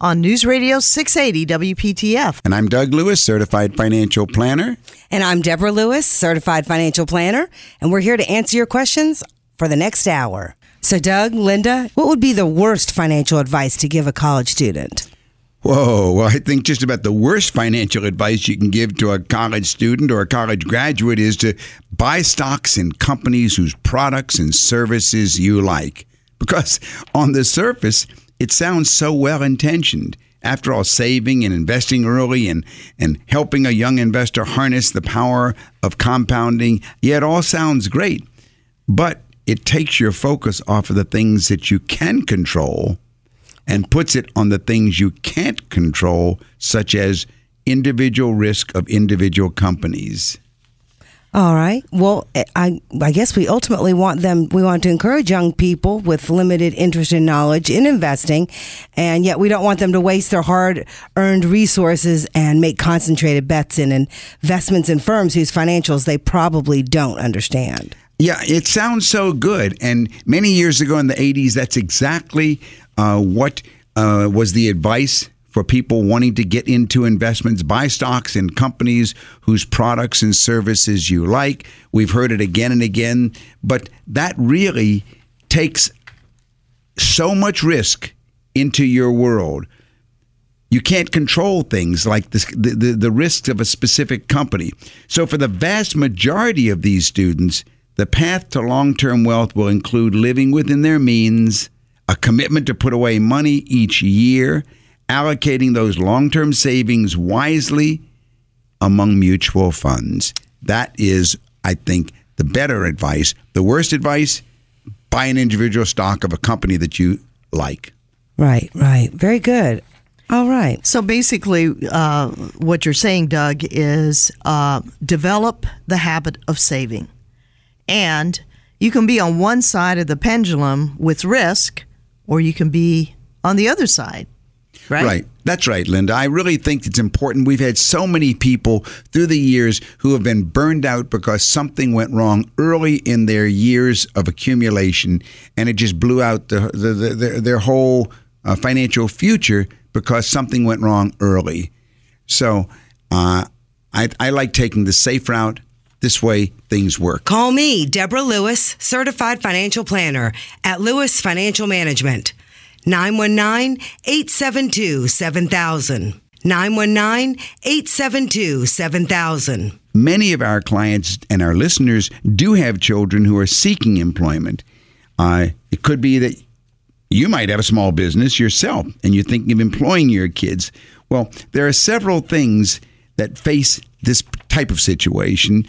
on News Radio 680 WPTF. And I'm Doug Lewis, certified financial planner. And I'm Deborah Lewis, certified financial planner, and we're here to answer your questions for the next hour. So, Doug, Linda, what would be the worst financial advice to give a college student? Whoa, well, I think just about the worst financial advice you can give to a college student or a college graduate is to buy stocks in companies whose products and services you like. Because on the surface, it sounds so well intentioned. After all, saving and investing early and, and helping a young investor harness the power of compounding, yeah, it all sounds great. But it takes your focus off of the things that you can control and puts it on the things you can't control, such as individual risk of individual companies. All right. Well, I I guess we ultimately want them. We want to encourage young people with limited interest and knowledge in investing, and yet we don't want them to waste their hard-earned resources and make concentrated bets in investments in firms whose financials they probably don't understand. Yeah, it sounds so good. And many years ago in the 80s, that's exactly uh, what uh, was the advice for people wanting to get into investments, buy stocks in companies whose products and services you like. We've heard it again and again, but that really takes so much risk into your world. You can't control things like this, the, the, the risks of a specific company. So, for the vast majority of these students, the path to long term wealth will include living within their means, a commitment to put away money each year, allocating those long term savings wisely among mutual funds. That is, I think, the better advice. The worst advice buy an individual stock of a company that you like. Right, right. Very good. All right. So basically, uh, what you're saying, Doug, is uh, develop the habit of saving. And you can be on one side of the pendulum with risk, or you can be on the other side. Right? Right. That's right, Linda. I really think it's important. We've had so many people through the years who have been burned out because something went wrong early in their years of accumulation, and it just blew out the, the, the, their, their whole uh, financial future because something went wrong early. So uh, I, I like taking the safe route. This way, things work. Call me, Deborah Lewis, certified financial planner at Lewis Financial Management. 919 872 7000. 919 872 7000. Many of our clients and our listeners do have children who are seeking employment. Uh, it could be that you might have a small business yourself and you're thinking of employing your kids. Well, there are several things that face this type of situation.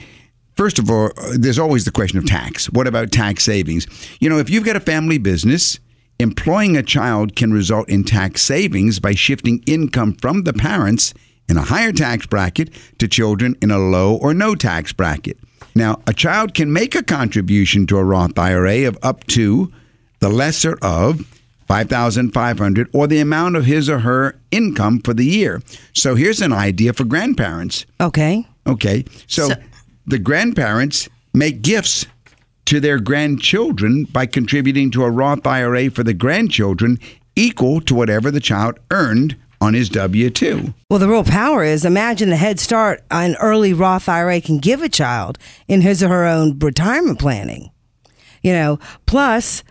First of all, there's always the question of tax. What about tax savings? You know, if you've got a family business, employing a child can result in tax savings by shifting income from the parents in a higher tax bracket to children in a low or no tax bracket. Now, a child can make a contribution to a Roth IRA of up to the lesser of 5500 or the amount of his or her income for the year. So here's an idea for grandparents. Okay. Okay. So, So- the grandparents make gifts to their grandchildren by contributing to a Roth IRA for the grandchildren equal to whatever the child earned on his W 2. Well, the real power is imagine the head start an early Roth IRA can give a child in his or her own retirement planning. You know, plus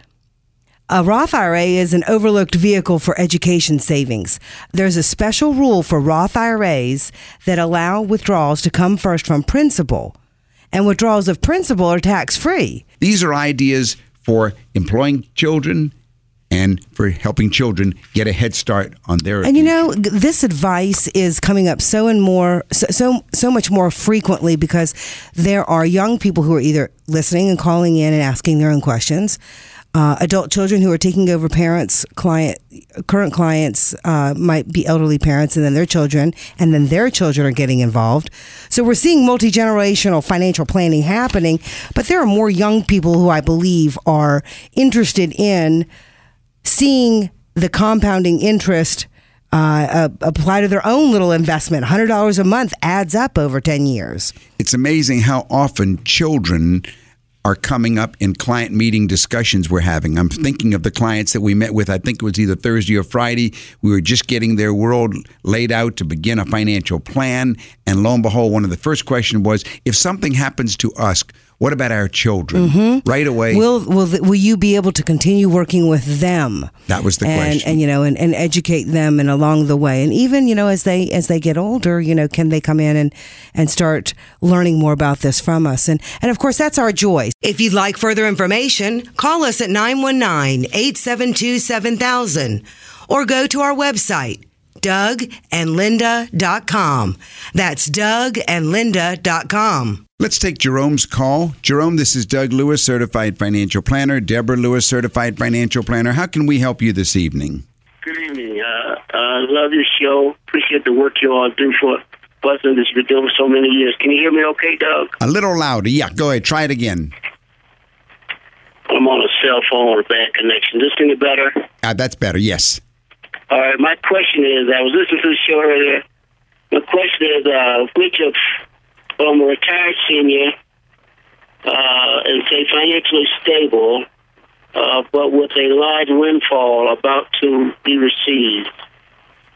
A Roth IRA is an overlooked vehicle for education savings. There's a special rule for Roth IRAs that allow withdrawals to come first from principal, and withdrawals of principal are tax free. These are ideas for employing children and for helping children get a head start on their. And you know, this advice is coming up so and more, so, so so much more frequently because there are young people who are either listening and calling in and asking their own questions. Uh, adult children who are taking over parents, client, current clients uh, might be elderly parents, and then their children, and then their children are getting involved. So we're seeing multi generational financial planning happening, but there are more young people who I believe are interested in seeing the compounding interest uh, apply to their own little investment. $100 a month adds up over 10 years. it's amazing how often children are coming up in client meeting discussions we're having. I'm thinking of the clients that we met with, I think it was either Thursday or Friday. We were just getting their world laid out to begin a financial plan. And lo and behold, one of the first questions was if something happens to us, what about our children? Mm-hmm. Right away. Will will will you be able to continue working with them? That was the and, question. And you know, and, and educate them and along the way, and even you know as they as they get older, you know, can they come in and and start learning more about this from us? And and of course, that's our joy. If you'd like further information, call us at 919-872-7000 or go to our website dougandlinda.com. That's dougandlinda.com. Let's take Jerome's call. Jerome, this is Doug Lewis, certified financial planner. Deborah Lewis, certified financial planner. How can we help you this evening? Good evening. Uh, I love your show. Appreciate the work you all do for us and this you've been doing for so many years. Can you hear me okay, Doug? A little louder. Yeah, go ahead. Try it again. I'm on a cell phone or a bad connection. This any better? Uh, that's better. Yes. All right. My question is, I was listening to the show earlier. My question is, uh, which of um, a retired senior uh, and say financially stable, uh, but with a large windfall about to be received,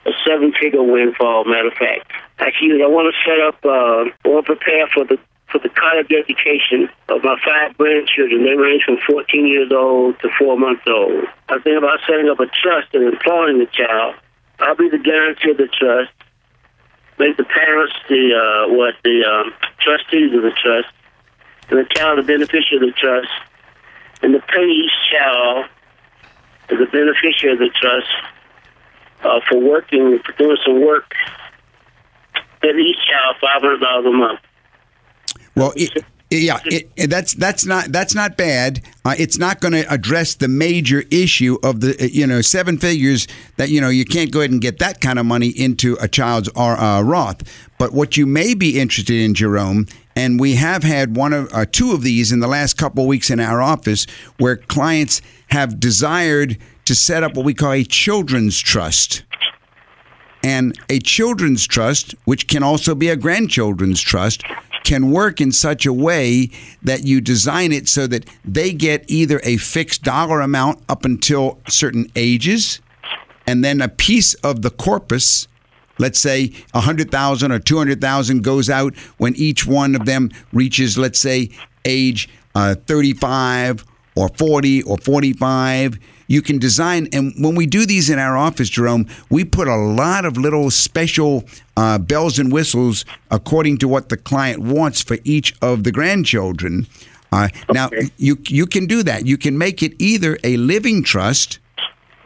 a seven-figure windfall. Matter of fact, actually, I want to set up, uh, to prepare for the for the college education of my five grandchildren. They range from 14 years old to four months old. I think about setting up a trust and employing the child. I'll be the guarantee of the trust. Make the parents the uh, what the um, trustees of the trust, and the child the beneficiary of the trust, and to pay each child as a beneficiary of the trust uh, for working, for doing some work. Pay each child five hundred dollars a month. Well, it, yeah, it, that's that's not that's not bad. Uh, it's not going to address the major issue of the uh, you know seven figures that you know you can't go ahead and get that kind of money into a child's R- uh, Roth. But what you may be interested in, Jerome, and we have had one of uh, two of these in the last couple of weeks in our office, where clients have desired to set up what we call a children's trust. And a children's trust, which can also be a grandchildren's trust, can work in such a way that you design it so that they get either a fixed dollar amount up until certain ages, and then a piece of the corpus, let's say a hundred thousand or two hundred thousand, goes out when each one of them reaches, let's say, age uh, thirty-five or forty or forty-five you can design. And when we do these in our office jerome we put a lot of little special uh, bells and whistles according to what the client wants for each of the grandchildren. Uh, now you you can do that. You can make it either a living trust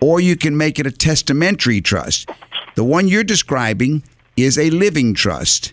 or you can make it a testamentary trust. The one you're describing is a living trust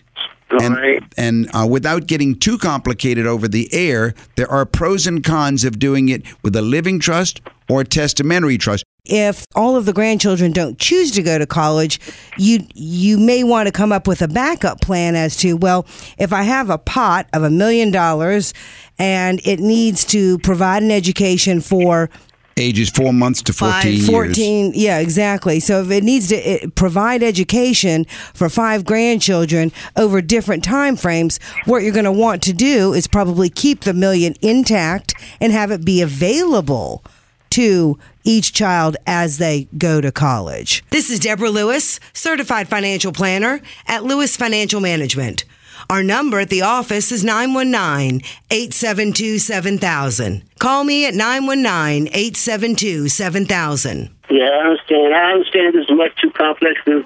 and, right. and uh, without getting too complicated over the air, there are pros and cons of doing it with a living trust or a testamentary trust. if all of the grandchildren don't choose to go to college, you you may want to come up with a backup plan as to well, if I have a pot of a million dollars and it needs to provide an education for Ages four months to 14 Five, years. 14 yeah exactly so if it needs to it, provide education for five grandchildren over different time frames what you're going to want to do is probably keep the million intact and have it be available to each child as they go to college. This is Deborah Lewis, certified financial planner at Lewis Financial Management. Our number at the office is 919 872 7000. Call me at 919 872 7000. Yeah, I understand. I understand this is much too complex to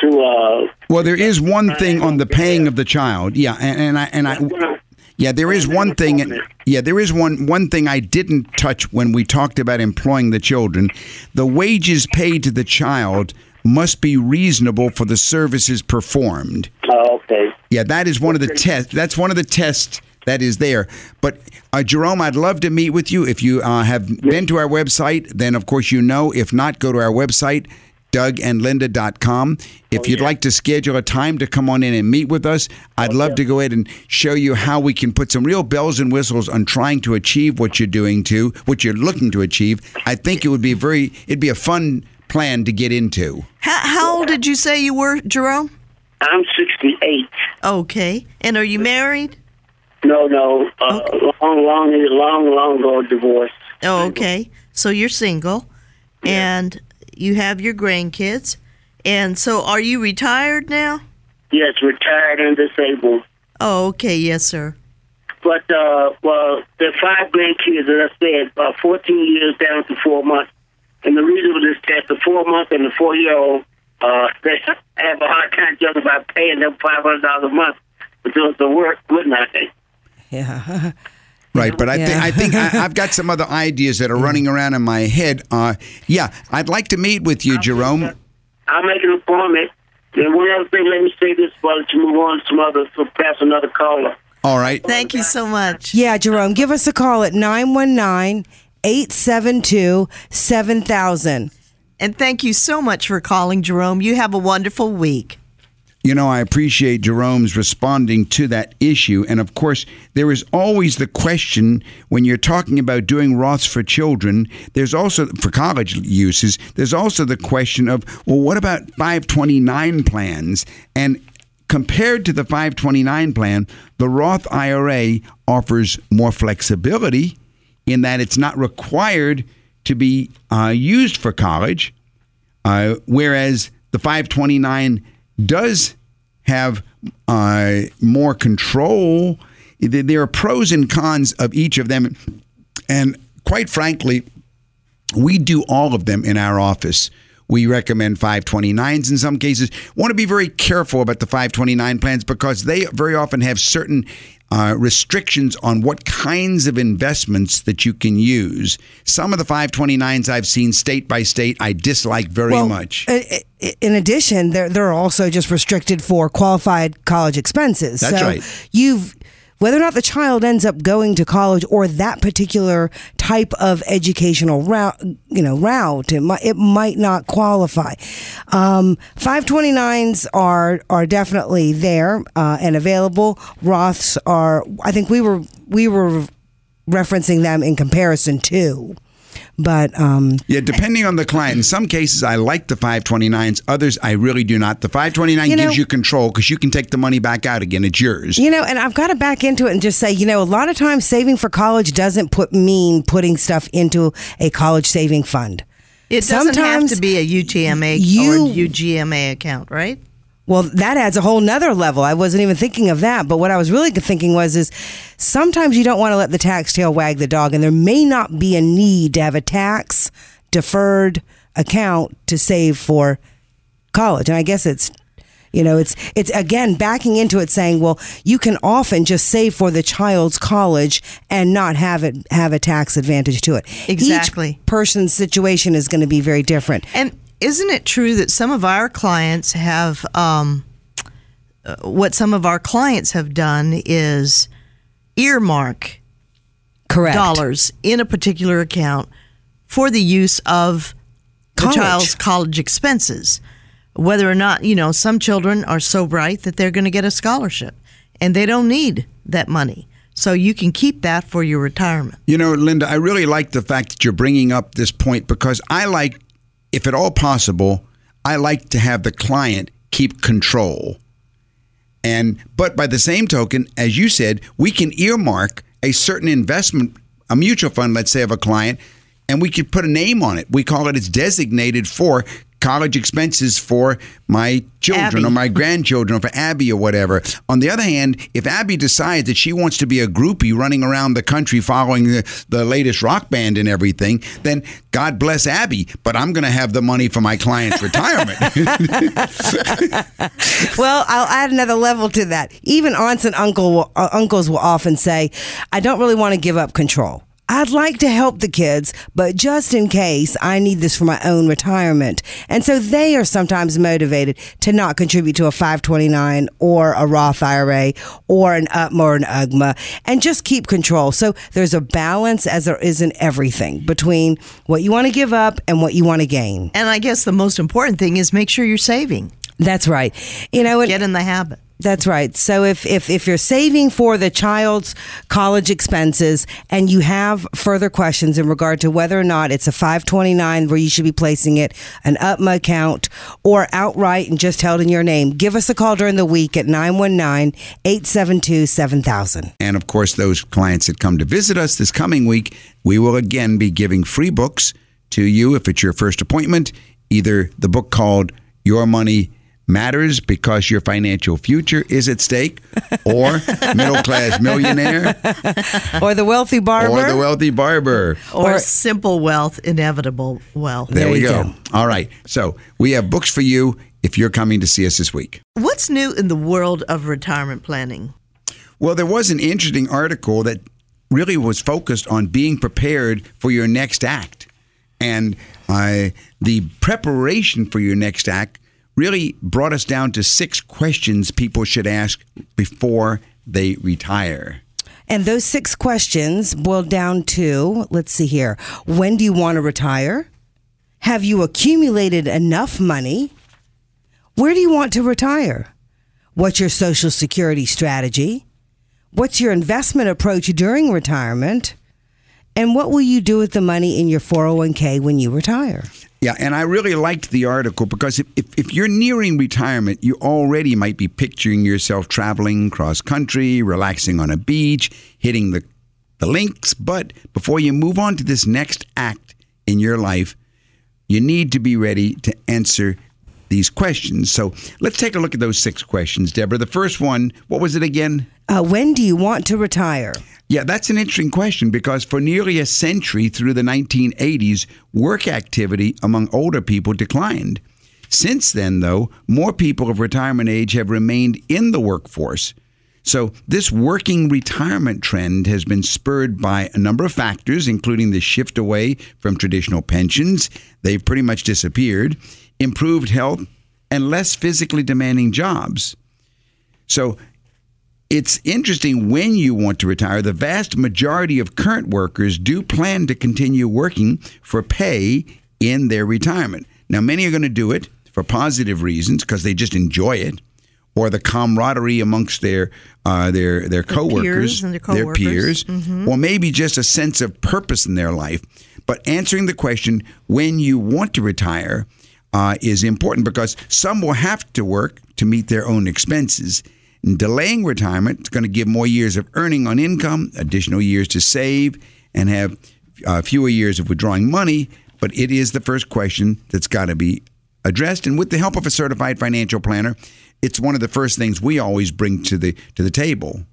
to. Uh, Well, there is one thing on the paying of the child. Yeah, and, and I and I yeah, there is one thing. Yeah, there is one one thing I didn't touch when we talked about employing the children. The wages paid to the child must be reasonable for the services performed. oh, okay. Yeah, that is one of the tests. That's one of the tests that is there. But uh, Jerome, I'd love to meet with you. If you uh, have been to our website, then of course you know. If not, go to our website, dougandlinda.com. If you'd like to schedule a time to come on in and meet with us, I'd love to go ahead and show you how we can put some real bells and whistles on trying to achieve what you're doing to, what you're looking to achieve. I think it would be very, it'd be a fun plan to get into. How, how old did you say you were, Jerome? I'm 68. Okay. And are you married? No, no. Uh, Long, long, long, long ago divorced. Oh, okay. So you're single and you have your grandkids. And so are you retired now? Yes, retired and disabled. Oh, okay. Yes, sir. But uh, well, there are five grandkids, as I said, about 14 years down to four months. And the reason for this test, the four month and the four year old, uh, they have a hard time just about paying them five hundred dollars a month to do the work, wouldn't I? Yeah. Right, but I think Yeah. I think I, I've got some other ideas that are running around in my head. Uh, yeah, I'd like to meet with you, Jerome. I'll make an appointment. And one other thing, let me say this while you move on to some other, so pass another caller. All right. Thank you so much. Yeah, Jerome, give us a call at 919 872 7000. And thank you so much for calling, Jerome. You have a wonderful week. You know, I appreciate Jerome's responding to that issue. And of course, there is always the question when you're talking about doing Roths for children, there's also, for college uses, there's also the question of, well, what about 529 plans? And compared to the 529 plan, the Roth IRA offers more flexibility in that it's not required to be uh, used for college. Uh, whereas the 529 does have uh, more control. There there are pros and cons of each of them. And quite frankly, we do all of them in our office. We recommend 529s in some cases. Want to be very careful about the 529 plans because they very often have certain uh, restrictions on what kinds of investments that you can use. Some of the 529s I've seen state by state, I dislike very Well, much. i- i- In addition, they're they're also just restricted for qualified college expenses. That's so right. You've whether or not the child ends up going to college or that particular type of educational route, you know, route, it might, it might not qualify. Um, 529s are are definitely there uh, and available. Roths are. I think we were we were referencing them in comparison too. But um, Yeah, depending on the client. In some cases, I like the 529s. Others, I really do not. The 529 You know- gives you control because you can take the money back out again. It's yours. You know, and I've got to back into it and just say, you know, a lot of times saving for college doesn't put mean putting stuff into a college saving fund. It doesn't have to be a UTMA you- or UGMA account, right? Well, that adds a whole nother level. I wasn't even thinking of that, but what I was really thinking was is sometimes you don't want to let the tax tail wag the dog, and there may not be a need to have a tax deferred account to save for college. And I guess it's you know, it's it's again backing into it saying, well, you can often just save for the child's college and not have it have a tax advantage to it. Exactly. Each person's situation is going to be very different. And isn't it true that some of our clients have, um, uh, what some of our clients have done is earmark Correct. dollars in a particular account for the use of the child's college expenses. Whether or not, you know, some children are so bright that they're going to get a scholarship and they don't need that money. So you can keep that for your retirement. You know, Linda, I really like the fact that you're bringing up this point because I like, if at all possible, I like to have the client keep control. And but by the same token, as you said, we can earmark a certain investment, a mutual fund, let's say, of a client, and we could put a name on it. We call it it's designated for college expenses for my children Abby. or my grandchildren or for Abby or whatever. On the other hand, if Abby decides that she wants to be a groupie running around the country following the, the latest rock band and everything, then God bless Abby. But I'm going to have the money for my client's retirement. Well, I'll add another level to that. Even aunts and uncle will, uh, uncles will often say, "I don't really want to give up control." I'd like to help the kids, but just in case, I need this for my own retirement. And so they are sometimes motivated to not contribute to a 529 or a Roth IRA or an UTMA or an UGMA and just keep control. So there's a balance, as there is in everything, between what you want to give up and what you want to gain. And I guess the most important thing is make sure you're saving. That's right. You know, and- Get in the habit. That's right. So if, if if you're saving for the child's college expenses and you have further questions in regard to whether or not it's a 529 where you should be placing it, an UTMA account, or outright and just held in your name, give us a call during the week at 919-872-7000. And of course, those clients that come to visit us this coming week, we will again be giving free books to you if it's your first appointment. Either the book called Your Money Matters Because Your Financial Future is at Stake, or Middle Class Millionaire, Or the wealthy barber. or The Wealthy Barber. Or, Or- simple wealth, inevitable wealth. There, There we go. go. All right. So we have books for you if you're coming to see us this week. What's new in the world of retirement planning? Well, there was an interesting article that really was focused on being prepared for your next act. And uh, the preparation for your next act really brought us down to six questions people should ask before they retire. And those six questions boil down to let's see here. When do you want to retire? Have you accumulated enough money? Where do you want to retire? What's your social security strategy? What's your investment approach during retirement? And what will you do with the money in your 401k when you retire? Yeah, and I really liked the article because if, if, if you're nearing retirement, you already might be picturing yourself traveling cross country, relaxing on a beach, hitting the, the links. But before you move on to this next act in your life, you need to be ready to answer these questions. So let's take a look at those six questions, Deborah. The first one, what was it again? Uh, when do you want to retire? Yeah, that's an interesting question because for nearly a century through the 1980s, work activity among older people declined. Since then, though, more people of retirement age have remained in the workforce. So, this working retirement trend has been spurred by a number of factors, including the shift away from traditional pensions, they've pretty much disappeared, improved health, and less physically demanding jobs. So, it's interesting when you want to retire. The vast majority of current workers do plan to continue working for pay in their retirement. Now, many are going to do it for positive reasons because they just enjoy it, or the camaraderie amongst their uh, their their coworkers, peers and their peers, coworkers. or maybe just a sense of purpose in their life. But answering the question when you want to retire uh, is important because some will have to work to meet their own expenses. Delaying retirement is going to give more years of earning on income, additional years to save, and have uh, fewer years of withdrawing money. But it is the first question that's got to be addressed. And with the help of a certified financial planner, it's one of the first things we always bring to the to the table.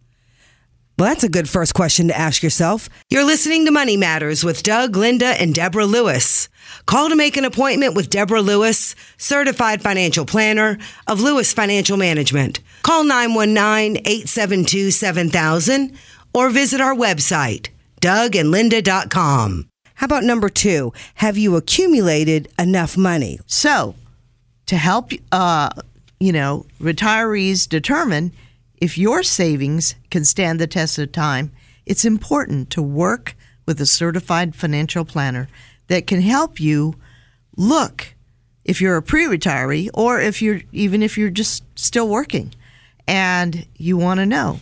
Well, that's a good first question to ask yourself. You're listening to Money Matters with Doug, Linda, and Deborah Lewis. Call to make an appointment with Deborah Lewis, certified financial planner of Lewis Financial Management. Call 919-872-7000 or visit our website, dougandlinda.com. How about number two? Have you accumulated enough money? So, to help, uh, you know, retirees determine if your savings can stand the test of time, it's important to work with a certified financial planner that can help you look if you're a pre-retiree or if you're even if you're just still working and you want to know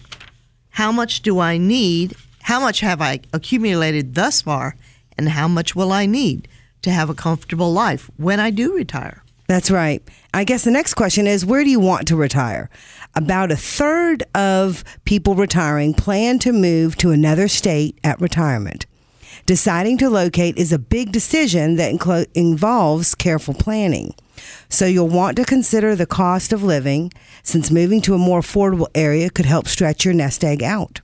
how much do I need? How much have I accumulated thus far? And how much will I need to have a comfortable life when I do retire? That's right. I guess the next question is where do you want to retire? About a third of people retiring plan to move to another state at retirement. Deciding to locate is a big decision that inclo- involves careful planning. So you'll want to consider the cost of living, since moving to a more affordable area could help stretch your nest egg out.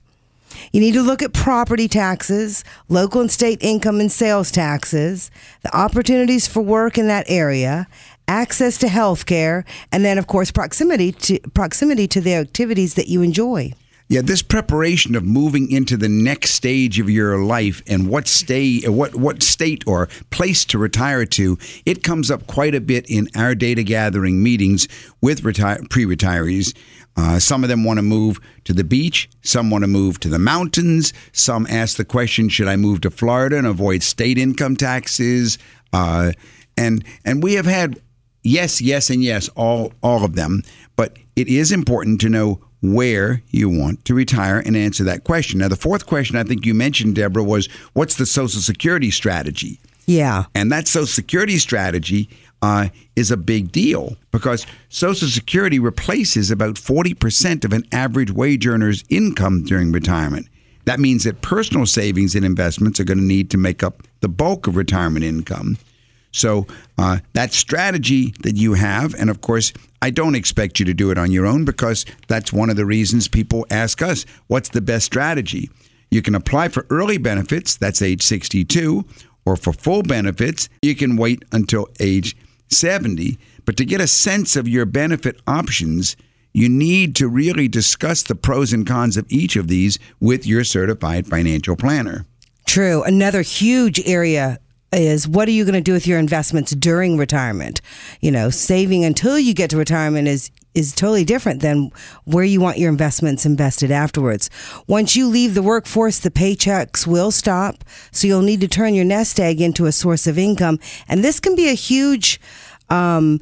You need to look at property taxes, local and state income and sales taxes, the opportunities for work in that area, access to health care, and then of course proximity to proximity to the activities that you enjoy. Yeah, this preparation of moving into the next stage of your life and what state, what what state or place to retire to, it comes up quite a bit in our data gathering meetings with retire, pre-retirees. Uh, some of them want to move to the beach. Some want to move to the mountains. Some ask the question, should I move to Florida and avoid state income taxes? Uh, and and we have had yes, yes, and yes, all all of them. But it is important to know where you want to retire and answer that question. Now, the fourth question I think you mentioned, Deborah, was what's the Social Security strategy? Yeah. And that Social Security strategy uh, is a big deal because Social Security replaces about 40% of an average wage earner's income during retirement. That means that personal savings and investments are going to need to make up the bulk of retirement income. So uh, that strategy that you have, and of course, I don't expect you to do it on your own because that's one of the reasons people ask us, what's the best strategy? You can apply for early benefits, that's age 62, or for full benefits, you can wait until age 70. But to get a sense of your benefit options, you need to really discuss the pros and cons of each of these with your certified financial planner. True. Another huge area is what are you going to do with your investments during retirement? You know, saving until you get to retirement is is totally different than where you want your investments invested afterwards. Once you leave the workforce, the paychecks will stop, so you'll need to turn your nest egg into a source of income, and this can be a huge um,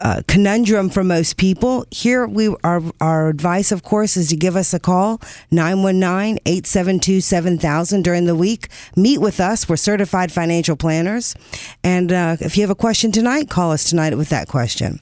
uh, conundrum for most people. Here, we our our advice, of course, is to give us a call 919-872-7000 during the week. Meet with us. We're certified financial planners, and uh, if you have a question tonight, call us tonight with that question.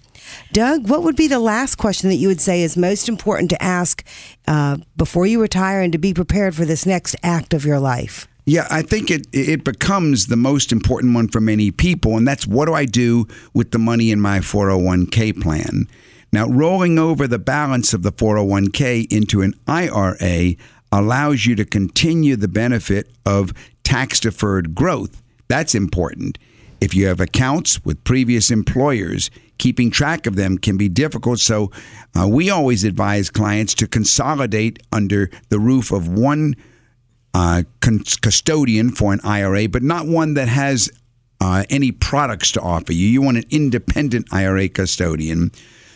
Doug, what would be the last question that you would say is most important to ask uh, before you retire and to be prepared for this next act of your life? Yeah, I think it it becomes the most important one for many people, and that's what do I do with the money in my 401k plan? Now, rolling over the balance of the 401k into an IRA allows you to continue the benefit of tax deferred growth. That's important. If you have accounts with previous employers, keeping track of them can be difficult. So, uh, we always advise clients to consolidate under the roof of one uh, con- custodian for an IRA, but not one that has uh, any products to offer you. You want an independent IRA custodian.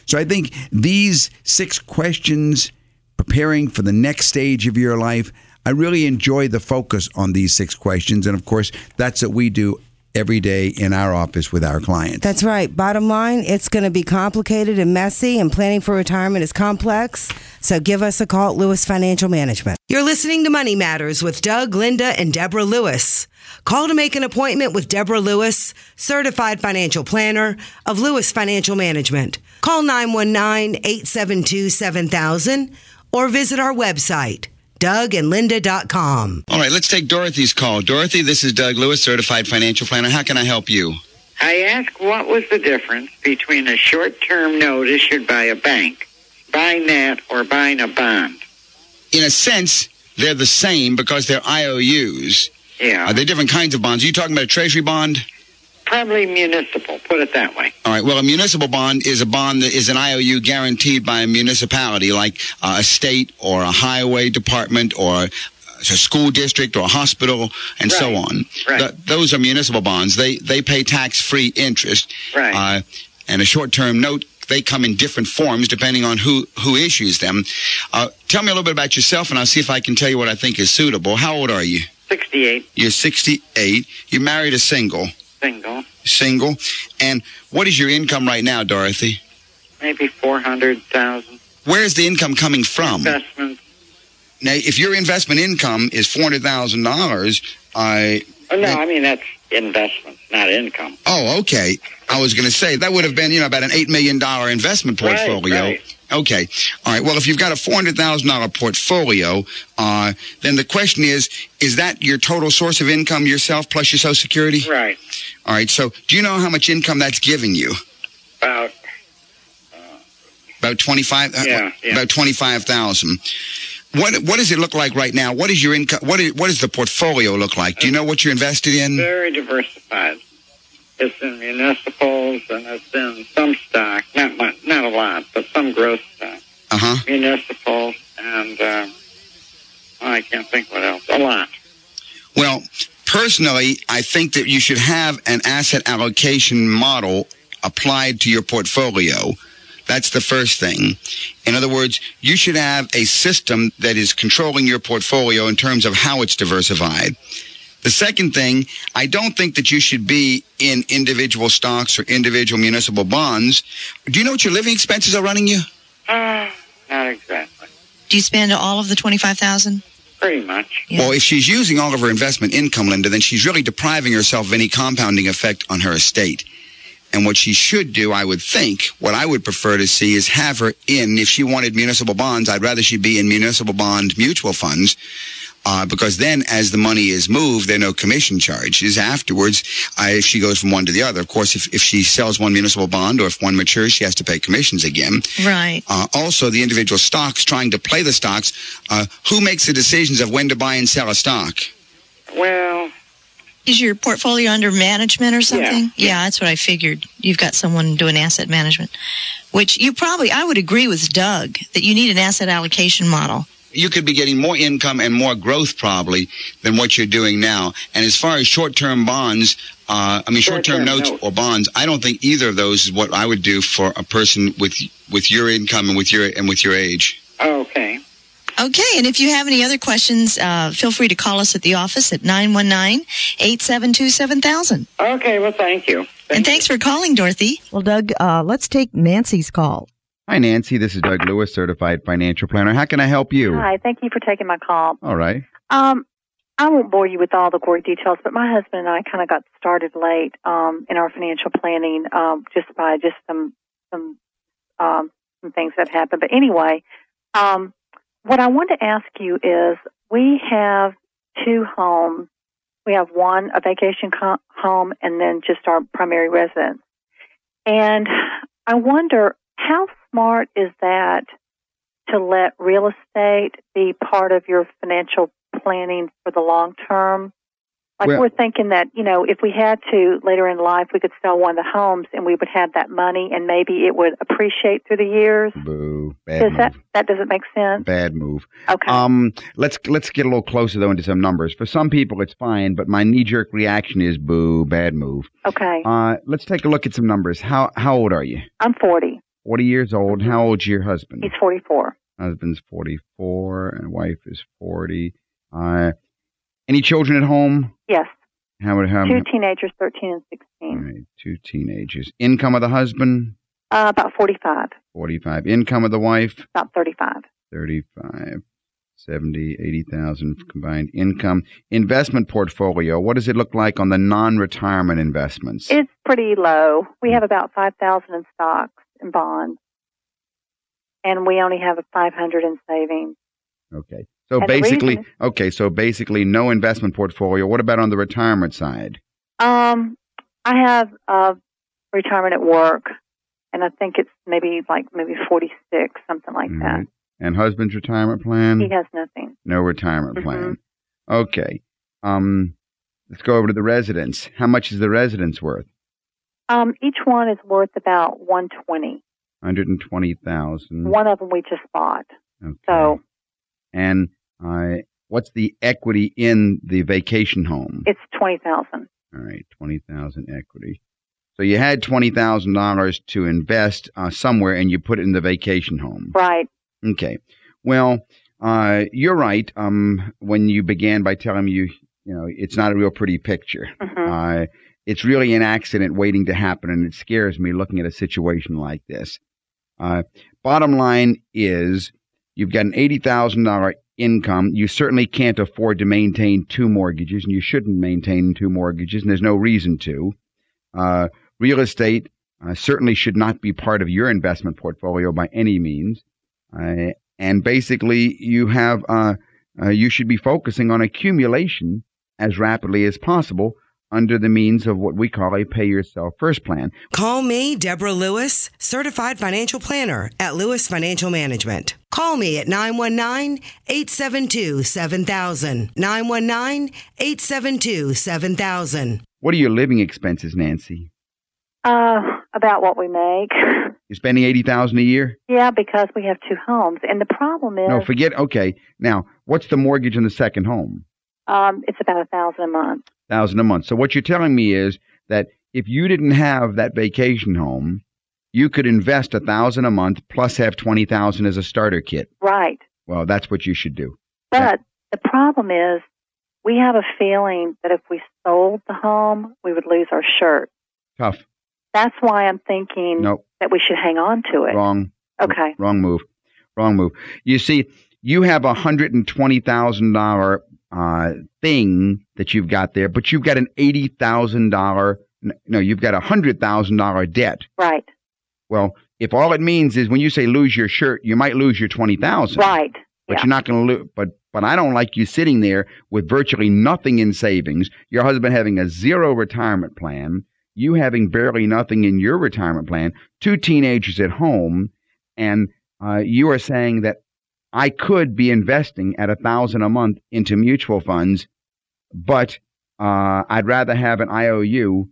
So I think these six questions, preparing for the next stage of your life, I really enjoy the focus on these six questions. And of course, that's what we do every day in our office with our clients. That's right. Bottom line, it's going to be complicated and messy, and planning for retirement is complex. So give us a call at Lewis Financial Management. You're listening to Money Matters with Doug, Linda, and Deborah Lewis. Call to make an appointment with Deborah Lewis, certified financial planner of Lewis Financial Management. Call 919 872 7000 or visit our website dougandlinda.com. All right, let's take Dorothy's call. Dorothy, this is Doug Lewis, certified financial planner. How can I help you? I asked what was the difference between a short term note issued by a bank, buying that, or buying a bond. In a sense, they're the same because they're IOUs. Yeah. Are they different kinds of bonds? Are you talking about a treasury bond? Probably municipal, put it that way. All right. Well, a municipal bond is a bond that is an IOU guaranteed by a municipality, like uh, a state or a highway department or a school district or a hospital and so on. Right. Th- those are municipal bonds. They they pay tax free interest. Right. Uh, and a short term note. They come in different forms depending on who, who issues them. Uh, tell me a little bit about yourself, and I'll see if I can tell you what I think is suitable. How old are you? 68, You're 68. You married a single. Single, Single. And what is your income right now, Dorothy? maybe 400,000. Where's the income coming from? Investments. Now, if your investment income is four hundred thousand dollars, I Oh, no, I mean, that's investment, not income. oh okay. I was going to say that would have been you know about an eight million dollar investment Right, portfolio. right. Okay. All right. Well, if you've got a four hundred thousand dollar portfolio, uh, then the question is: Is that your total source of income yourself plus your Social Security? Right. All right. So, do you know how much income that's giving you? About About twenty five. Yeah, yeah. About twenty five thousand. What What does it look like right now? What is your income? What is What does the portfolio look like? Do you know what you're invested in? very diversified. It's in municipals and it's in some stock, not much, not a lot, but some growth stock. Uh huh. Municipals and uh, I can't think what else. A lot. Well, personally, I think that you should have an asset allocation model applied to your portfolio. That's the first thing. In other words, you should have a system that is controlling your portfolio in terms of how it's diversified. The second thing, I don't think that you should be in individual stocks or individual municipal bonds. Do you know what your living expenses are running you? Uh, not exactly. Do you spend all of the twenty-five thousand? Pretty much. Yeah. Well, if she's using all of her investment income, Linda, then she's really depriving herself of any compounding effect on her estate. And what she should do, I would think, what I would prefer to see is have her in, if she wanted municipal bonds, I'd rather she be in municipal bond mutual funds. Uh, because then, as the money is moved, there are no commission charges afterwards. Uh, if she goes from one to the other, of course, if, if she sells one municipal bond or if one matures, she has to pay commissions again. Right. Uh, also, the individual stocks, trying to play the stocks, uh, who makes the decisions of when to buy and sell a stock? Well, Is your portfolio under management or something? Yeah. that's what I figured. You've got someone doing asset management, which you probably, I would agree with Doug that you need an asset allocation model. You could be getting more income and more growth probably than what you're doing now. And as far as short-term bonds, uh, I mean short-term, Short-term notes notes. or bonds, I don't think either of those is what I would do for a person with with your income and with your and with your age. okay. Okay, and if you have any other questions, uh, feel free to call us at the office at 919-872-7000. Okay, well, thank you. And thanks for calling, Dorothy. Well, Doug, uh, let's take Nancy's call. Hi, Nancy. This is Doug Lewis, certified financial planner. How can I help you? Hi, thank you for taking my call. All right. Um, I won't bore you with all the gory details, but my husband and I kind of got started late um, in our financial planning um, just by just some some um, some things that happened. But anyway, um, what I want to ask you is, we have two homes. We have one a vacation co- home, and then just our primary residence. And I wonder how smart is that to let real estate be part of your financial planning for the long term? Like Well- we're thinking that, you know, if we had to later in life, we could sell one of the homes and we would have that money and maybe it would appreciate through the years. Boo. Bad Does move. that, that doesn't make sense? Bad move. Okay. Um, let's let's get a little closer though into some numbers. For some people, it's fine, but my knee jerk reaction is boo. Bad move. okay. Uh, let's take a look at some numbers. How how old are you? I'm 40. Forty years old. How old's your husband? He's 44. Husband's forty four, and wife is forty. Uh, any children at home? Yes. How would how? Two teenagers, 13 and 16. right, two teenagers. Income of the husband? Uh, about 45. 45. Income of the wife? About 35. 35. 70, 80,000 combined income. Investment portfolio, what does it look like on the non-retirement investments? It's pretty low. We have about 5,000 in stocks and bonds. And we only have a 500 in savings. okay. So And basically, reason- okay, so basically no investment portfolio. What about on the retirement side? Um, I have uh, retirement at work, and I think it's maybe like maybe 46, something like All that. right. And husband's retirement plan? He has nothing. No retirement Mhm. plan. Okay. Um, let's go over to the residence. How much is the residence worth? Um, each one is worth about 120. 120,000. One of them we just bought. Okay. So And uh, what's the equity in the vacation home? it's 20,000. All right, twenty thousand equity. So you had twenty thousand dollars to invest uh, somewhere, and you put it in the vacation home. Right. Okay. Well, uh, you're right. Um, when you began by telling me you, you know, it's not a real pretty picture. hmm Uh, it's really an accident waiting to happen, and it scares me looking at a situation like this. Uh, bottom line is, you've got an eighty thousand dollar income. You certainly can't afford to maintain two mortgages, and you shouldn't maintain two mortgages, and there's no reason to. Uh, real estate uh, certainly should not be part of your investment portfolio by any means. Uh, and basically, you have uh, uh, you should be focusing on accumulation as rapidly as possible under the means of what we call a pay yourself first plan. Call me, Deborah Lewis, certified financial planner at Lewis Financial Management. Call me at 919 872 7000. 919 872 7000. What are your living expenses, Nancy? Uh, about what we make. You're spending eighty thousand a year. Yeah, because we have two homes, and the problem is, No, forget. Okay, now what's the mortgage on the second home? um, it's about a thousand a month. Thousand a month. So what you're telling me is that if you didn't have that vacation home, you could invest a thousand a month plus have twenty thousand as a starter kit. Right. Well, that's what you should do. But the problem is, we have a feeling that if we sold the home, we would lose our shirt. Tough. That's why I'm thinking Nope. that we should hang on to it. Wrong. Okay. Wrong move. Wrong move. You see, you have a hundred and twenty thousand dollar uh, thing that you've got there, but you've got an eighty thousand dollar. No, you've got a hundred thousand dollar debt. Right. Well, if all it means is when you say lose your shirt, you might lose your twenty thousand. Right. But Yeah. you're not going to lose. But but I don't like you sitting there with virtually nothing in savings. Your husband having a zero retirement plan. You having barely nothing in your retirement plan. Two teenagers at home, and uh, you are saying that I could be investing at a thousand a month into mutual funds, but uh, I'd rather have an IOU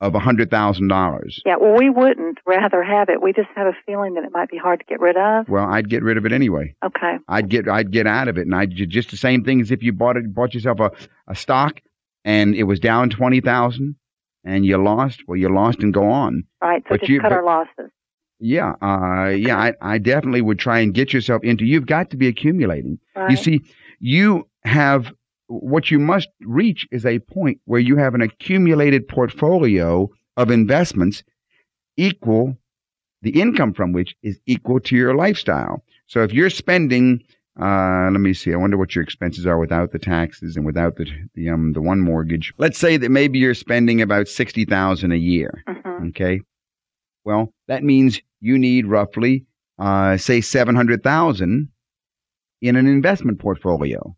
of a hundred thousand dollars. Yeah. Well, we wouldn't rather have it. We just have a feeling that it might be hard to get rid of. Well, I'd get rid of it anyway. Okay. I'd get I'd get out of it, and I'd ju- just the same thing as if you bought it bought yourself a, a stock, and it was down twenty thousand, and you lost. Well, you lost and go on. Right. So But just you- cut but- our losses. Yeah, uh, yeah. I, I definitely would try and get yourself into. You've got to be accumulating. Right. You see, you have what you must reach is a point where you have an accumulated portfolio of investments equal the income from which is equal to your lifestyle. So if you're spending, uh, let me see, I wonder what your expenses are without the taxes and without the the um the one mortgage. Let's say that maybe you're spending about sixty thousand a year. Mhm. Okay. Well, that means you need roughly, uh, say, seven hundred thousand in an investment portfolio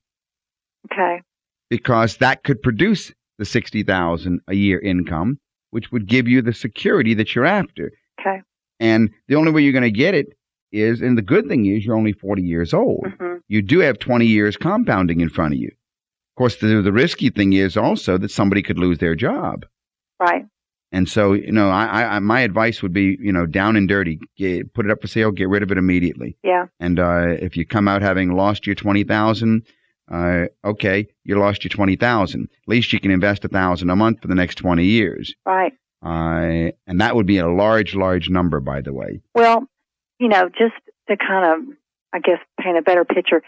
Okay. because that could produce the sixty thousand a year income, which would give you the security that you're after. Okay. And the only way you're going to get it is, and the good thing is, you're only forty years old. hmm You do have twenty years compounding in front of you. Of course, the the risky thing is also that somebody could lose their job. Right. And so, you know, I, I, my advice would be, you know, down and dirty, get, put it up for sale, get rid of it immediately. Yeah. And uh, if you come out having lost your twenty thousand, uh, okay, you lost your twenty thousand. At least you can invest a thousand a month for the next twenty years. Right. Uh, and that would be a large, large number, by the way. Well, you know, just to kind of, I guess, paint a better picture,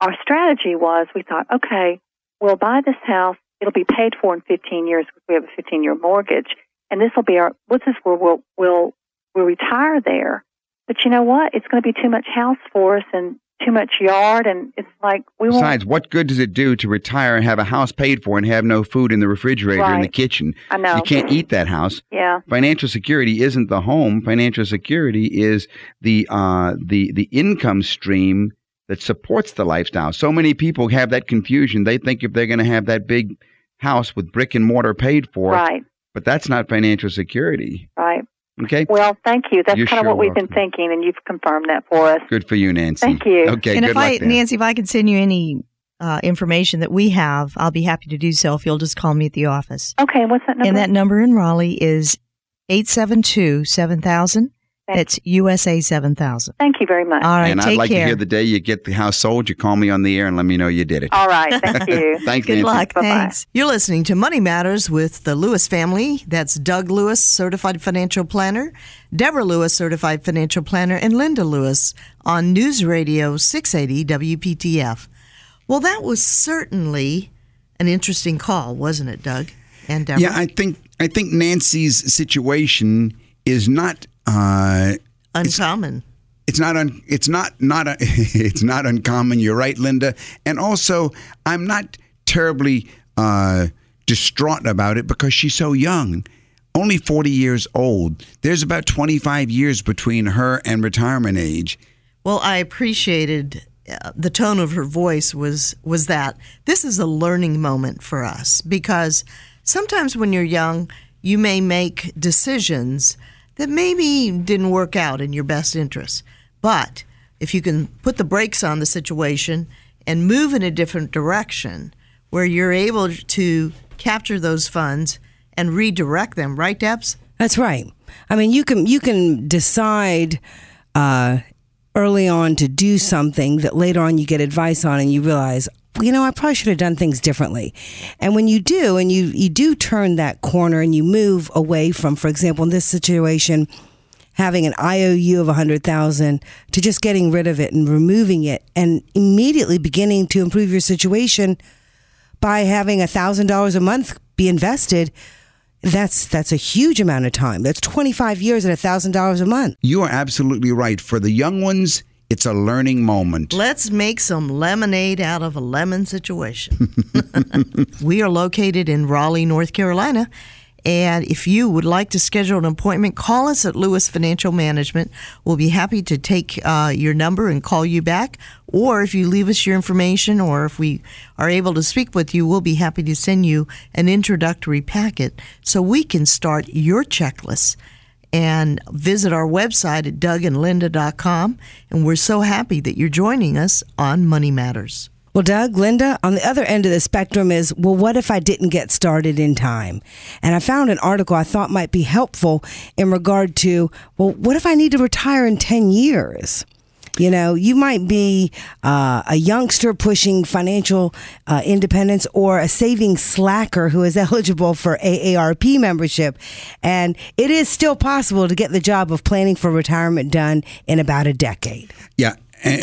our strategy was we thought, okay, we'll buy this house. It'll be paid for in 15 years because we have a 15 year mortgage. And this will be our, what's this where we'll, we'll, we'll retire there. But you know what? It's going to be too much house for us and too much yard. And it's like, we won't. Besides, what good does it do to retire and have a house paid for and have no food in the refrigerator in the kitchen? I know. You can't eat that house. Yeah. Financial security isn't the home. Financial security is the uh, the the income stream that supports the lifestyle. So many people have that confusion. They think if they're going to have that big house with brick and mortar paid for, Right. but that's not financial security. Right. Okay, Well, thank you. That's You're kind of sure what we've been thinking, and you've confirmed that for us. good for you, Nancy. Thank you. Okay, and good if luck I, there. Nancy, if I can send you any uh, information that we have, I'll be happy to do so if you'll just call me at the office. Okay. What's that number? And that number in Raleigh is 872 7000. That's USA 7000. Thank you very much. All right, and I'd like care. to hear the day you get the house sold. You call me on the air and let me know you did it. All right. Thank you. Thanks, Good Nancy. luck. Bye-bye. Thanks. You're listening to Money Matters with the Lewis family. That's Doug Lewis, certified financial planner, Deborah Lewis, certified financial planner, and Linda Lewis on News Radio 680 WPTF. Well, that was certainly an interesting call, wasn't it, Doug and Deborah? Yeah, I think I think Nancy's situation is not uh, Uncommon. it's not un, it's not not a, it's not uncommon. You're right, Linda. And also, I'm not terribly uh, distraught about it because she's so young. only 40 years old. There's about 25 years between her and retirement age. Well, I appreciated uh, the tone of her voice was was that this is a learning moment for us because sometimes when you're young, you may make decisions that maybe didn't work out in your best interest. But if you can put the brakes on the situation and move in a different direction where you're able to capture those funds and redirect them, right, Debs? That's right. I mean, you can you can decide uh, early on to do something that later on you get advice on, and you realize, you know, I probably should have done things differently. And when you do, and you you do turn that corner and you move away from, for example, in this situation, having an IOU of a hundred thousand to just getting rid of it and removing it, and immediately beginning to improve your situation by having a thousand dollars a month be invested that's that's a huge amount of time. That's 25 years at $1,000 a month. You are absolutely right. For the young ones, it's a learning moment. Let's make some lemonade out of a lemon situation. we are located in Raleigh, North Carolina, and if you would like to schedule an appointment, call us at Lewis Financial Management. We'll be happy to take uh, your number and call you back. Or if you leave us your information, or if we are able to speak with you, we'll be happy to send you an introductory packet so we can start your checklist and visit our website at dougandlinda.com. And we're so happy that you're joining us on Money Matters. Well, Doug, Linda, on the other end of the spectrum is, well, what if I didn't get started in time? And I found an article I thought might be helpful in regard to, well, what if I need to retire in 10 years? You know, you might be uh, a youngster pushing financial uh, independence or a saving slacker who is eligible for AARP membership. And it is still possible to get the job of planning for retirement done in about a decade. Yeah,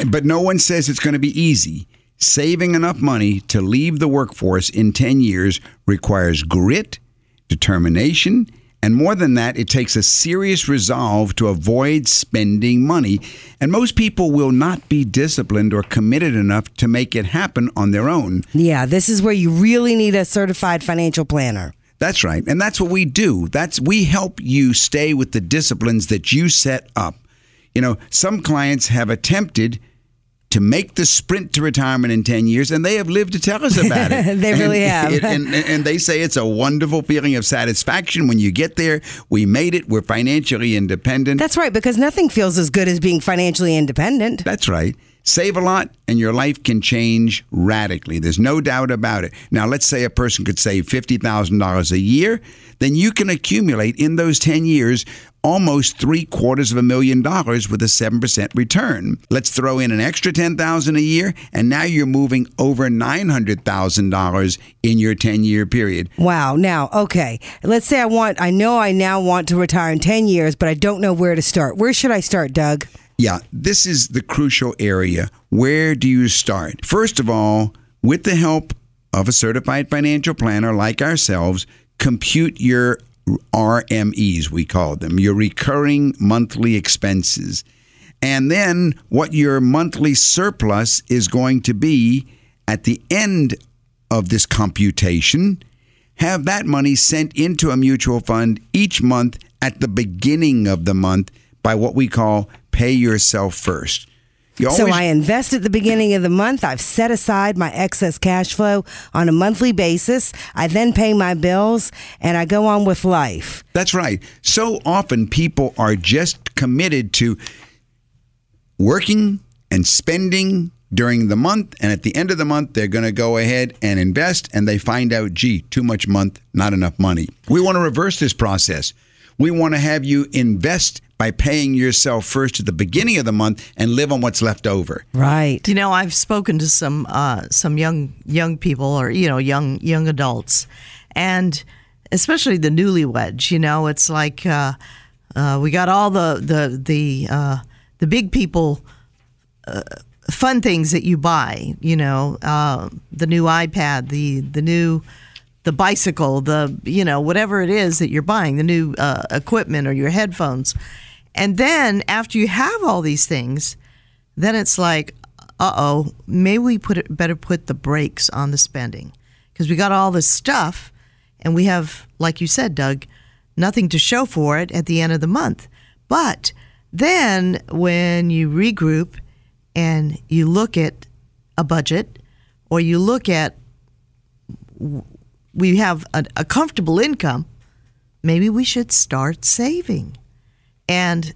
but no one says it's going to be easy. Saving enough money to leave the workforce in 10 years requires grit, determination, and more than that, it takes a serious resolve to avoid spending money. And most people will not be disciplined or committed enough to make it happen on their own. Yeah, this is where you really need a certified financial planner. That's right. And that's what we do. That's we help you stay with the disciplines that you set up. You know, some clients have attempted to make the sprint to retirement in 10 years, and they have lived to tell us about it. they really and, have. and, and, they say it's a wonderful feeling of satisfaction when you get there. We made it. We're financially independent. That's right, because nothing feels as good as being financially independent. That's right. Save a lot, and your life can change radically. There's no doubt about it. Now, let's say a person could save $50,000 a year, then you can accumulate in those 10 years almost three quarters of a million dollars with a 7% return. Let's throw in an extra 10000 a year, and now you're moving over $900,000 in your 10 year period. Wow. Now, okay. Let's say I want, I know I now want to retire in 10 years, but I don't know where to start. Where should I start, Doug? Yeah, this is the crucial area. Where do you start? First of all, with the help of a certified financial planner like ourselves, compute your RMEs, we call them, your recurring monthly expenses. And then what your monthly surplus is going to be at the end of this computation. Have that money sent into a mutual fund each month at the beginning of the month by what we call pay yourself first. Always, so I invest at the beginning of the month. I've set aside my excess cash flow on a monthly basis. I then pay my bills and I go on with life. That's right. So often people are just committed to working and spending during the month and at the end of the month they're going to go ahead and invest and they find out gee too much month not enough money we want to reverse this process we want to have you invest by paying yourself first at the beginning of the month and live on what's left over. Right. You know, I've spoken to some uh, some young young people or you know young young adults, and especially the newlyweds. You know, it's like uh, uh, we got all the the the uh, the big people. Uh, fun things that you buy, you know, uh, the new iPad, the the new the bicycle, the you know whatever it is that you're buying, the new uh, equipment or your headphones, and then after you have all these things, then it's like, uh oh, maybe we put it better put the brakes on the spending because we got all this stuff, and we have, like you said, Doug, nothing to show for it at the end of the month. But then when you regroup and you look at a budget or you look at we have a, a comfortable income, maybe we should start saving. And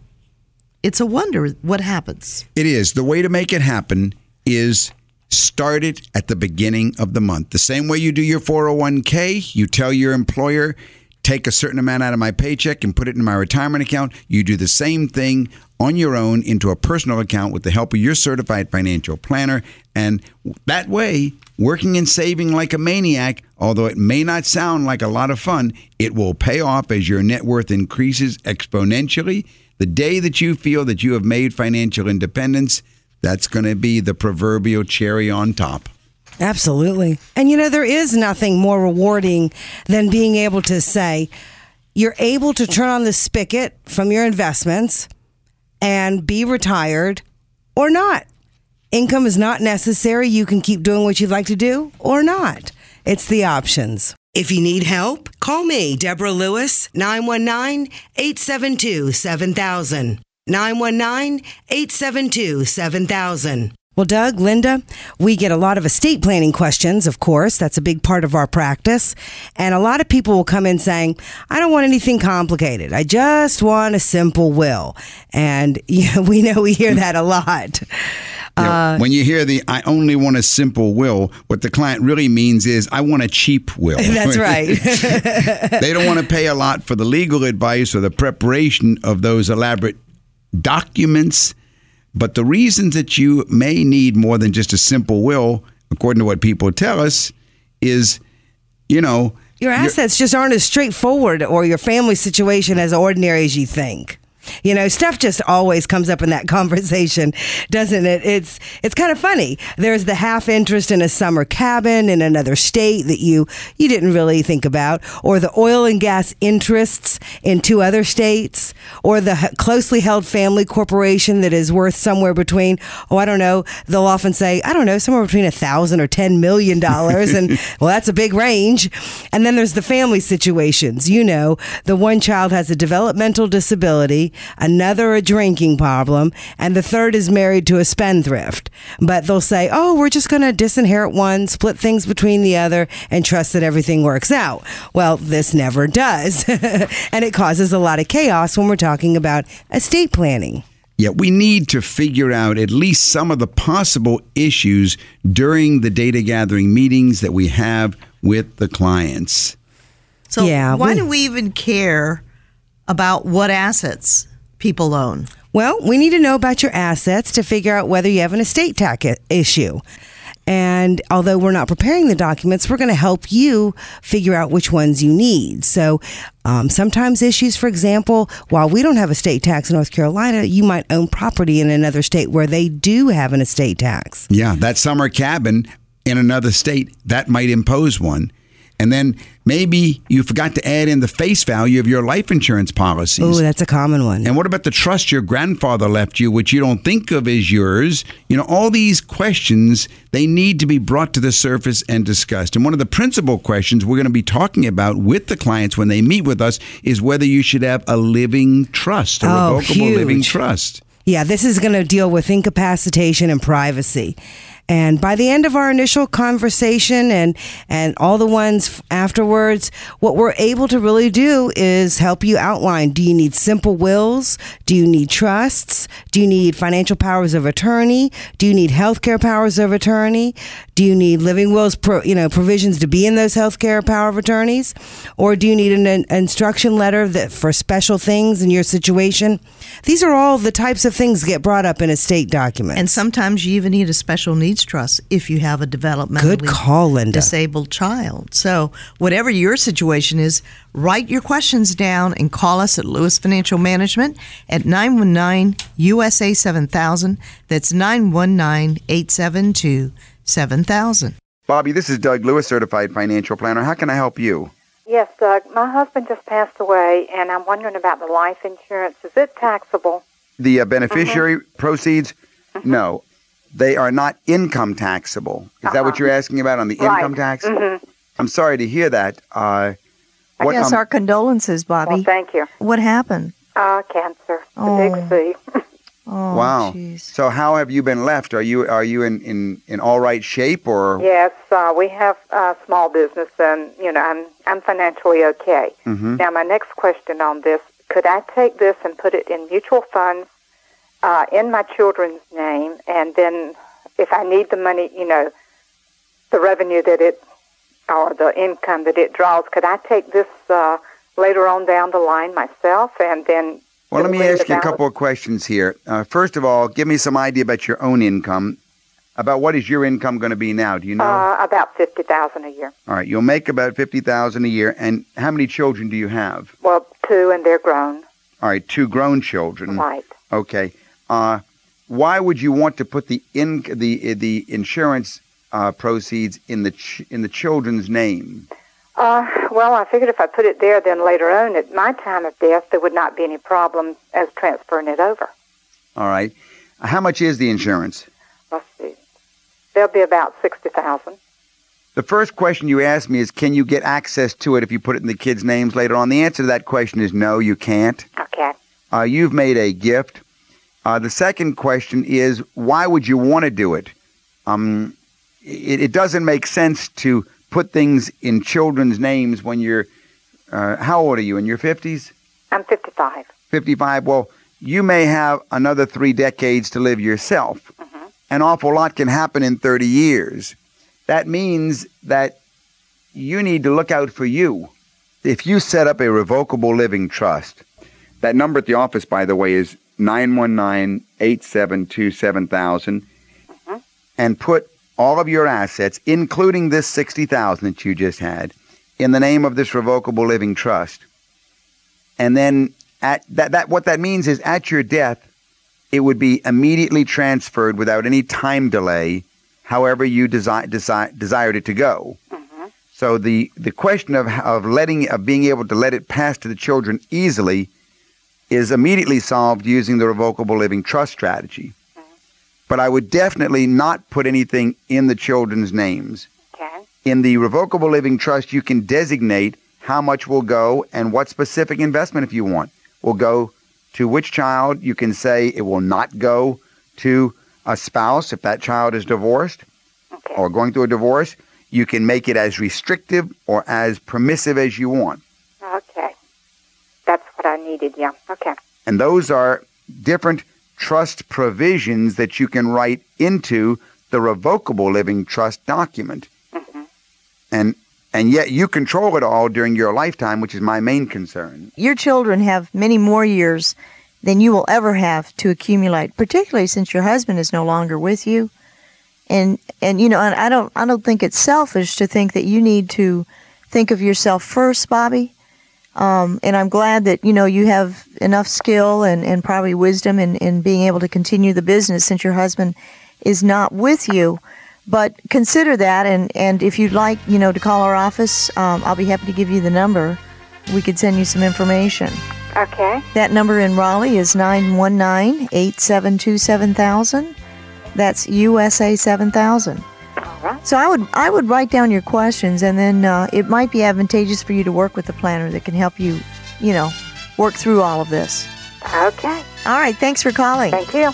it's a wonder what happens. It is. The way to make it happen is start it at the beginning of the month. The same way you do your 401k, you tell your employer, take a certain amount out of my paycheck and put it in my retirement account. You do the same thing on your own into a personal account with the help of your certified financial planner. And that way, working and saving like a maniac, although it may not sound like a lot of fun, it will pay off as your net worth increases exponentially. The day that you feel that you have made financial independence, that's going to be the proverbial cherry on top. Absolutely. And you know, there is nothing more rewarding than being able to say, you're able to turn on the spigot from your investments and be retired or not. Income is not necessary. You can keep doing what you'd like to do or not. It's the options. If you need help, call me, Deborah Lewis, 919 872 7000. 919 872 7000. Well, Doug, Linda, we get a lot of estate planning questions, of course. That's a big part of our practice. And a lot of people will come in saying, I don't want anything complicated. I just want a simple will. And yeah, we know we hear that a lot. Uh, when you hear the "I only want a simple will," what the client really means is, "I want a cheap will." That's right. they don't want to pay a lot for the legal advice or the preparation of those elaborate documents. But the reasons that you may need more than just a simple will, according to what people tell us, is, you know, your assets just aren't as straightforward or your family situation as ordinary as you think. You know, stuff just always comes up in that conversation, doesn't it? It's it's kind of funny. There's the half interest in a summer cabin in another state that you you didn't really think about, or the oil and gas interests in two other states, or the closely held family corporation that is worth somewhere between oh I don't know. They'll often say I don't know somewhere between a thousand or ten million dollars, and well that's a big range. And then there's the family situations. You know, the one child has a developmental disability another a drinking problem, and the third is married to a spendthrift. But they'll say, oh, we're just going to disinherit one, split things between the other, and trust that everything works out. Well, this never does. and it causes a lot of chaos when we're talking about estate planning. Yeah, we need to figure out at least some of the possible issues during the data gathering meetings that we have with the clients. So, yeah, why we, do we even care about what assets people own? Well, we need to know about your assets to figure out whether you have an estate tax issue. And although we're not preparing the documents, we're going to help you figure out which ones you need. So um, sometimes issues, for example, while we don't have a state tax in North Carolina, you might own property in another state where they do have an estate tax. Yeah, that summer cabin in another state, that might impose one. And then maybe you forgot to add in the face value of your life insurance policies. Oh, that's a common one. And what about the trust your grandfather left you, which you don't think of as yours? You know, all these questions, they need to be brought to the surface and discussed. And one of the principal questions we're going to be talking about with the clients when they meet with us is whether you should have a living trust, a oh, revocable huge. living trust. Yeah, this is going to deal with incapacitation and privacy. And by the end of our initial conversation and and all the ones afterwards, what we're able to really do is help you outline do you need simple wills? Do you need trusts? Do you need financial powers of attorney? Do you need healthcare powers of attorney? Do you need living wills, pro, you know, provisions to be in those healthcare power of attorneys? Or do you need an, an instruction letter that for special things in your situation? These are all the types of things that get brought up in estate documents. And sometimes you even need a special needs needs trust if you have a developmentally Good call, Linda. disabled child. So, whatever your situation is, write your questions down and call us at Lewis Financial Management at 919 USA 7000. That's 919 872 7000. Bobby, this is Doug Lewis, certified financial planner. How can I help you? Yes, Doug. My husband just passed away, and I'm wondering about the life insurance. Is it taxable? The uh, beneficiary mm-hmm. proceeds? Mm-hmm. No they are not income taxable. Is uh-huh. that what uh-huh. you're asking about on the right. income tax? Mm-hmm. I'm sorry to hear that. Uh, What, guess um, our condolences, Bobby. Well, thank you. what happened? Uh, cancer. Oh. The big C. Oh, wow. jeez. So how have you been left? Are you are you in in, in all right shape or? yes, uh, we have a small business, and you know, I'm I'm financially okay. Mhm. Now, my next question on this: Could I take this and put it in mutual funds uh, in my children's name, and then if I need the money, you know, the revenue that it or the income that it draws, could I take this uh, later on down the line myself, and then? Well, let me ask you a couple of questions here. Uh, first of all, give me some idea about your own income. About what is your income going to be now? Do you know? Uh, about fifty thousand a year. all right, you'll make about fifty thousand a year. And how many children do you have? Well, two, and they're grown. All right, two grown children. Right. Okay. Uh, why would you want to put the in the the insurance uh, proceeds in the ch- in the children's name? Uh, well, I figured if I put it there, then later on, at my time of death, there would not be any problem as transferring it over. All right. How much is the insurance? Let's see. There'll be about sixty thousand. The first question you asked me is, can you get access to it if you put it in the kids' names later on? The answer to that question is no, you can't. Okay. Uh, you've made a gift. Uh, the second question is, why would you want to do it? Um, it, it doesn't make sense to put things in children's names when you're. Uh, how old are you? In your fifties? I'm fifty-five. 55. Well, you may have another three decades to live yourself. Mhm. An awful lot can happen in 30 years. That means that you need to look out for you. If you set up a revocable living trust, that number at the office, by the way, is 919 872 7000, uh-huh. and put all of your assets, including this 60000 that you just had, in the name of this revocable living trust. And then at that, that what that means is at your death it would be immediately transferred without any time delay however you desi- desi- desired it to go. Uh-huh. So the the question of of letting of being able to let it pass to the children easily is immediately solved using the revocable living trust strategy but i would definitely not put anything in the children's names Okay. in the revocable living trust, you can designate how much will go and what specific investment, if you want, will go to which child. You can say it will not go to a spouse if that child is divorced or going through a divorce. You can make it as restrictive or as permissive as you want. Okay. That's what I needed. Yeah. Okay. And those are different trust provisions that you can write into the revocable living trust document. Mm-hmm. And and yet you control it all during your lifetime, which is my main concern. Your children have many more years than you will ever have to accumulate, particularly since your husband is no longer with you. And and you know, and I don't I don't think it's selfish to think that you need to think of yourself first, Bobby. Um, and I'm glad that you know you have enough skill and, and probably wisdom in, in being able to continue the business since your husband is not with you. But consider that, and, and if you'd like, you know, to call our office, um, I'll be happy to give you the number. We could send you some information. Okay. That number in Raleigh is 919 872 7000. That's USA 7000. So I would I would write down your questions, and then uh, it might be advantageous for you to work with a planner that can help you, you know, work through all of this. Okay. All right. Thanks for calling. Thank you.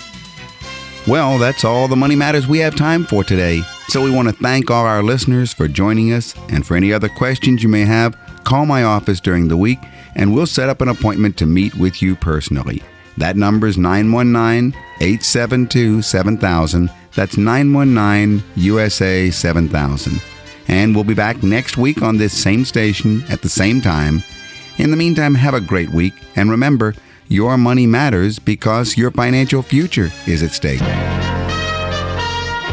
Well, that's all the money matters we have time for today. So we want to thank all our listeners for joining us. And for any other questions you may have, call my office during the week and we'll set up an appointment to meet with you personally. That number is 919 872 7000. That's 919 USA 7000. And we'll be back next week on this same station at the same time. In the meantime, have a great week. And remember, your money matters because your financial future is at stake.